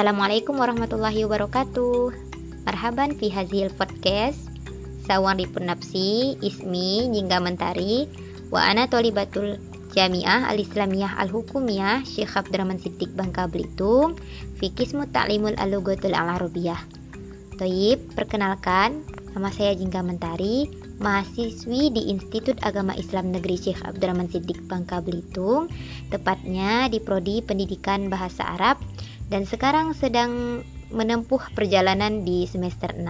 Assalamualaikum warahmatullahi wabarakatuh. Marhaban fi hazil podcast. Sawan ripun ismi jingga mentari, wa ana tolibatul Jamiah Al-Islamiyah Al-Hukumiyah Syekh Abdurrahman Siddiq Bangka Belitung Fikis Ta'limul Al-Lugatul Al-Arabiyah Toyib, perkenalkan Nama saya Jingga Mentari Mahasiswi di Institut Agama Islam Negeri Syekh Abdurrahman Siddiq Bangka Belitung Tepatnya di Prodi Pendidikan Bahasa Arab Dan sekarang sedang menempuh perjalanan di semester 6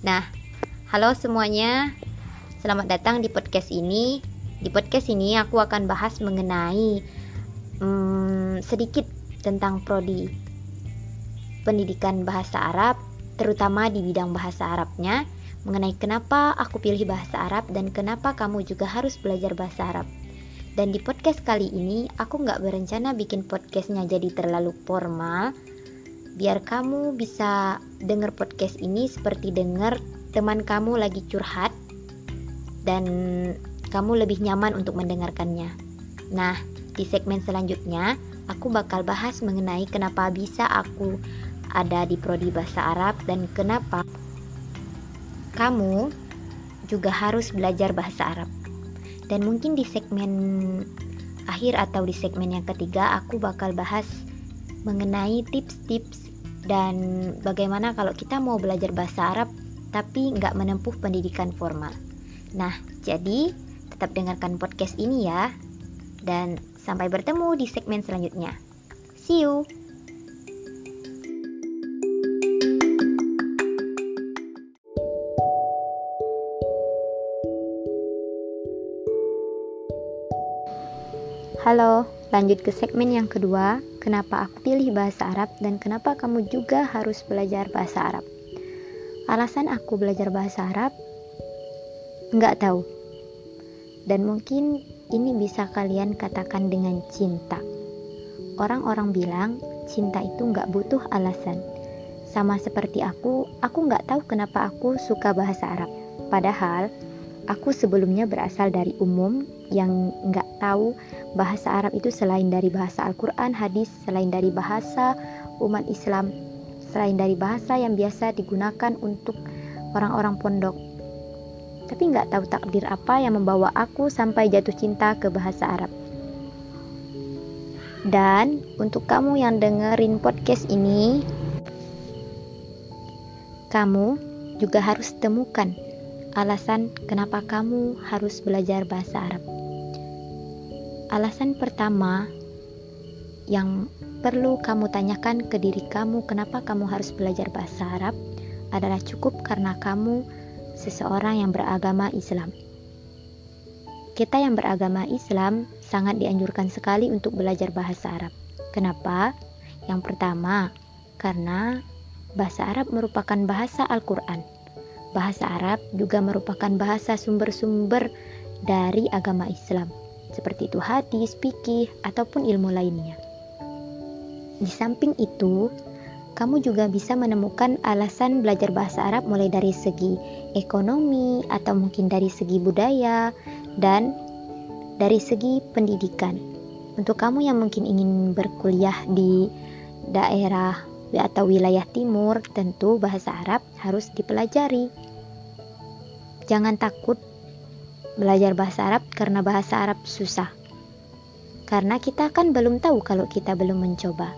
Nah, halo semuanya. Selamat datang di podcast ini. Di podcast ini aku akan bahas mengenai hmm, sedikit tentang prodi pendidikan bahasa Arab, terutama di bidang bahasa Arabnya, mengenai kenapa aku pilih bahasa Arab dan kenapa kamu juga harus belajar bahasa Arab. Dan di podcast kali ini, aku nggak berencana bikin podcastnya jadi terlalu formal, biar kamu bisa denger podcast ini seperti denger teman kamu lagi curhat dan kamu lebih nyaman untuk mendengarkannya. Nah, di segmen selanjutnya, aku bakal bahas mengenai kenapa bisa aku ada di prodi bahasa Arab dan kenapa kamu juga harus belajar bahasa Arab. Dan mungkin di segmen akhir atau di segmen yang ketiga aku bakal bahas mengenai tips-tips dan bagaimana kalau kita mau belajar bahasa Arab tapi nggak menempuh pendidikan formal. Nah, jadi Tetap dengarkan podcast ini ya. Dan sampai bertemu di segmen selanjutnya. See you. Halo, lanjut ke segmen yang kedua. Kenapa aku pilih bahasa Arab dan kenapa kamu juga harus belajar bahasa Arab? Alasan aku belajar bahasa Arab? Nggak tahu dan mungkin ini bisa kalian katakan dengan cinta. Orang-orang bilang cinta itu nggak butuh alasan. Sama seperti aku, aku nggak tahu kenapa aku suka bahasa Arab. Padahal aku sebelumnya berasal dari umum yang nggak tahu bahasa Arab itu selain dari bahasa Al-Quran, hadis, selain dari bahasa umat Islam, selain dari bahasa yang biasa digunakan untuk orang-orang pondok tapi nggak tahu takdir apa yang membawa aku sampai jatuh cinta ke bahasa Arab. Dan untuk kamu yang dengerin podcast ini, kamu juga harus temukan alasan kenapa kamu harus belajar bahasa Arab. Alasan pertama yang perlu kamu tanyakan ke diri kamu kenapa kamu harus belajar bahasa Arab adalah cukup karena kamu seseorang yang beragama Islam. Kita yang beragama Islam sangat dianjurkan sekali untuk belajar bahasa Arab. Kenapa? Yang pertama, karena bahasa Arab merupakan bahasa Al-Quran. Bahasa Arab juga merupakan bahasa sumber-sumber dari agama Islam, seperti itu hadis, fikih, ataupun ilmu lainnya. Di samping itu, kamu juga bisa menemukan alasan belajar bahasa Arab mulai dari segi ekonomi atau mungkin dari segi budaya dan dari segi pendidikan. Untuk kamu yang mungkin ingin berkuliah di daerah atau wilayah timur, tentu bahasa Arab harus dipelajari. Jangan takut belajar bahasa Arab karena bahasa Arab susah. Karena kita kan belum tahu kalau kita belum mencoba.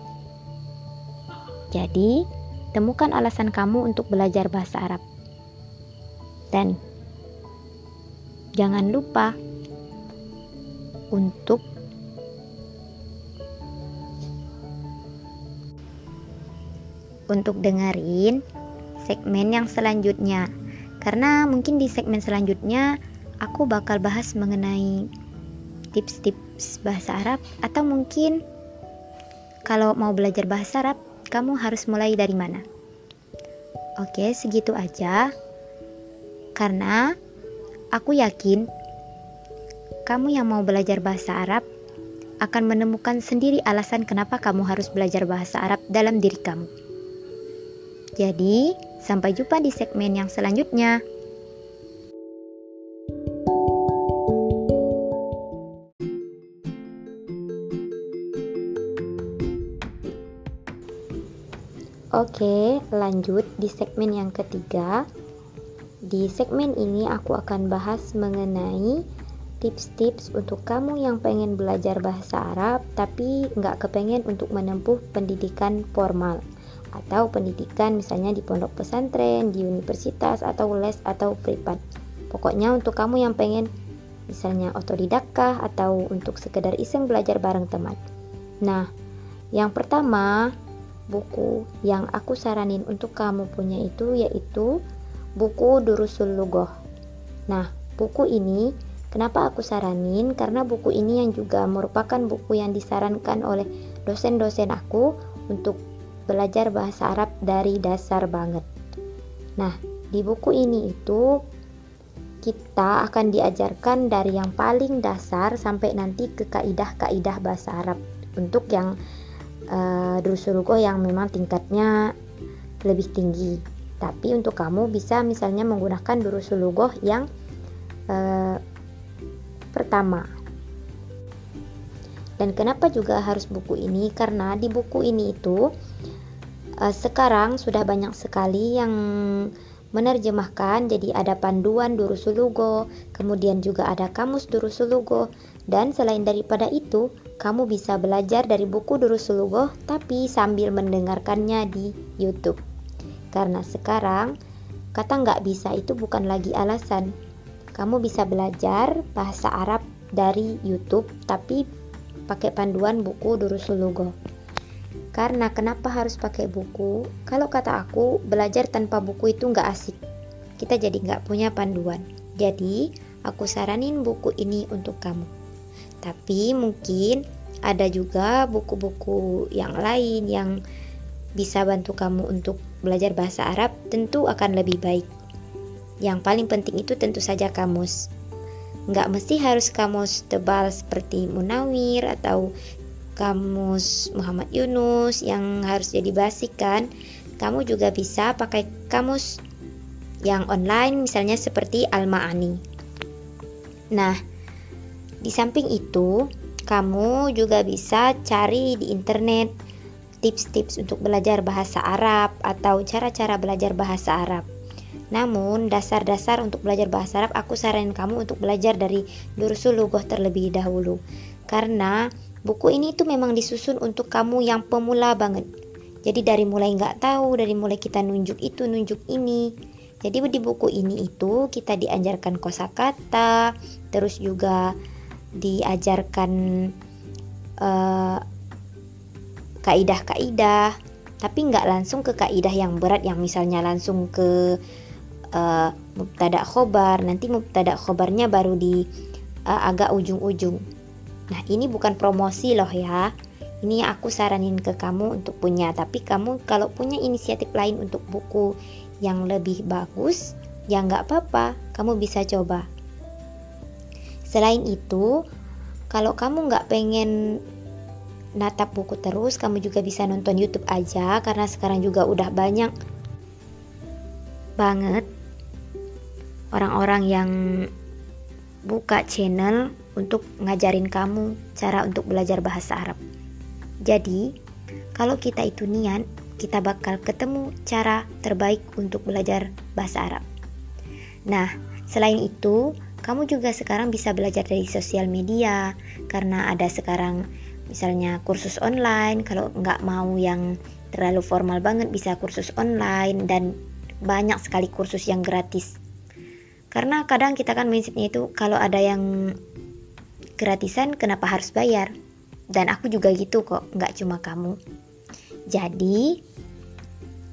Jadi, temukan alasan kamu untuk belajar bahasa Arab. Dan jangan lupa untuk untuk dengerin segmen yang selanjutnya. Karena mungkin di segmen selanjutnya aku bakal bahas mengenai tips-tips bahasa Arab atau mungkin kalau mau belajar bahasa Arab kamu harus mulai dari mana? Oke, segitu aja. Karena aku yakin kamu yang mau belajar bahasa Arab akan menemukan sendiri alasan kenapa kamu harus belajar bahasa Arab dalam diri kamu. Jadi, sampai jumpa di segmen yang selanjutnya. Oke, lanjut di segmen yang ketiga. Di segmen ini aku akan bahas mengenai tips-tips untuk kamu yang pengen belajar bahasa Arab tapi nggak kepengen untuk menempuh pendidikan formal atau pendidikan misalnya di pondok pesantren, di universitas atau les atau privat. Pokoknya untuk kamu yang pengen misalnya otodidakkah atau untuk sekedar iseng belajar bareng teman. Nah, yang pertama buku yang aku saranin untuk kamu punya itu yaitu buku Durusul Lugoh. Nah, buku ini kenapa aku saranin? Karena buku ini yang juga merupakan buku yang disarankan oleh dosen-dosen aku untuk belajar bahasa Arab dari dasar banget. Nah, di buku ini itu kita akan diajarkan dari yang paling dasar sampai nanti ke kaidah-kaidah bahasa Arab untuk yang uh, Drusurugo yang memang tingkatnya lebih tinggi. Tapi untuk kamu bisa misalnya menggunakan Durusulugoh yang uh, pertama. Dan kenapa juga harus buku ini? Karena di buku ini itu sekarang sudah banyak sekali yang menerjemahkan jadi ada panduan Durusulugo, kemudian juga ada kamus Durusulugo dan selain daripada itu kamu bisa belajar dari buku Durusulugo tapi sambil mendengarkannya di YouTube. Karena sekarang kata nggak bisa itu bukan lagi alasan. Kamu bisa belajar bahasa Arab dari YouTube tapi pakai panduan buku Durusulugo. Karena kenapa harus pakai buku? Kalau kata aku, belajar tanpa buku itu nggak asik. Kita jadi nggak punya panduan. Jadi, aku saranin buku ini untuk kamu. Tapi mungkin ada juga buku-buku yang lain yang bisa bantu kamu untuk belajar bahasa Arab tentu akan lebih baik. Yang paling penting itu tentu saja kamus. Nggak mesti harus kamus tebal seperti Munawir atau kamus Muhammad Yunus yang harus jadi basic kan kamu juga bisa pakai kamus yang online misalnya seperti Al-Ma'ani nah di samping itu kamu juga bisa cari di internet tips-tips untuk belajar bahasa Arab atau cara-cara belajar bahasa Arab namun, dasar-dasar untuk belajar bahasa Arab aku saranin kamu untuk belajar dari Dursul Lugoh terlebih dahulu. Karena Buku ini tuh memang disusun untuk kamu yang pemula banget. Jadi dari mulai nggak tahu, dari mulai kita nunjuk itu, nunjuk ini. Jadi di buku ini itu kita diajarkan kosakata, terus juga diajarkan uh, kaidah-kaidah, tapi nggak langsung ke kaidah yang berat yang misalnya langsung ke uh, mubtada khobar. Nanti mubtada khobarnya baru di uh, agak ujung-ujung. Nah, ini bukan promosi loh ya. Ini aku saranin ke kamu untuk punya, tapi kamu kalau punya inisiatif lain untuk buku yang lebih bagus, ya nggak apa-apa, kamu bisa coba. Selain itu, kalau kamu nggak pengen natap buku terus, kamu juga bisa nonton YouTube aja, karena sekarang juga udah banyak banget orang-orang yang buka channel untuk ngajarin kamu cara untuk belajar bahasa Arab. Jadi, kalau kita itu niat, kita bakal ketemu cara terbaik untuk belajar bahasa Arab. Nah, selain itu, kamu juga sekarang bisa belajar dari sosial media karena ada sekarang misalnya kursus online. Kalau nggak mau yang terlalu formal banget, bisa kursus online dan banyak sekali kursus yang gratis. Karena kadang kita kan prinsipnya itu kalau ada yang gratisan kenapa harus bayar? Dan aku juga gitu kok, nggak cuma kamu. Jadi,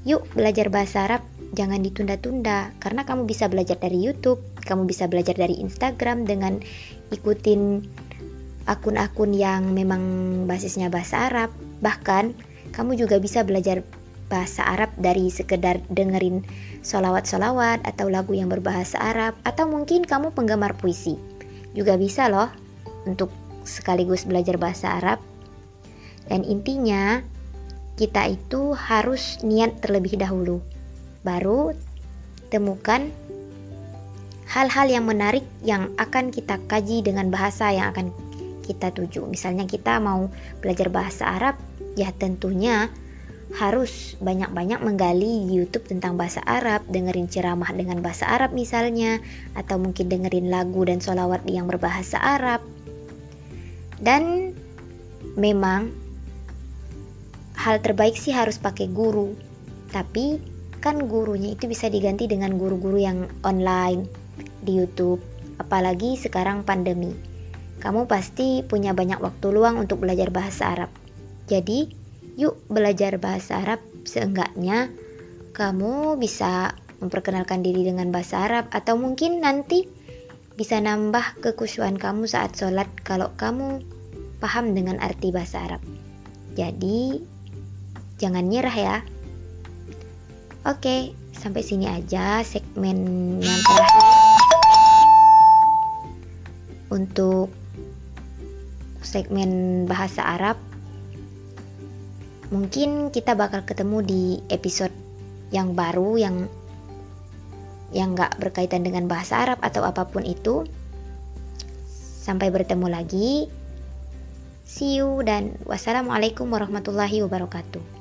yuk belajar bahasa Arab, jangan ditunda-tunda, karena kamu bisa belajar dari YouTube, kamu bisa belajar dari Instagram dengan ikutin akun-akun yang memang basisnya bahasa Arab. Bahkan, kamu juga bisa belajar bahasa Arab dari sekedar dengerin solawat-solawat atau lagu yang berbahasa Arab, atau mungkin kamu penggemar puisi. Juga bisa loh untuk sekaligus belajar bahasa Arab. Dan intinya, kita itu harus niat terlebih dahulu. Baru temukan hal-hal yang menarik yang akan kita kaji dengan bahasa yang akan kita tuju. Misalnya kita mau belajar bahasa Arab, ya tentunya harus banyak-banyak menggali YouTube tentang bahasa Arab, dengerin ceramah dengan bahasa Arab misalnya, atau mungkin dengerin lagu dan sholawat yang berbahasa Arab. Dan memang hal terbaik sih harus pakai guru, tapi kan gurunya itu bisa diganti dengan guru-guru yang online di YouTube, apalagi sekarang pandemi. Kamu pasti punya banyak waktu luang untuk belajar bahasa Arab. Jadi, yuk belajar bahasa Arab seenggaknya kamu bisa memperkenalkan diri dengan bahasa Arab atau mungkin nanti bisa nambah kekusuhan kamu saat sholat kalau kamu paham dengan arti bahasa Arab. Jadi, jangan nyerah ya. Oke, sampai sini aja segmen yang terakhir. Untuk segmen bahasa Arab mungkin kita bakal ketemu di episode yang baru yang yang nggak berkaitan dengan bahasa Arab atau apa pun itu. Sampai bertemu lagi. See you dan wassalamualaikum warahmatullahi wabarakatuh.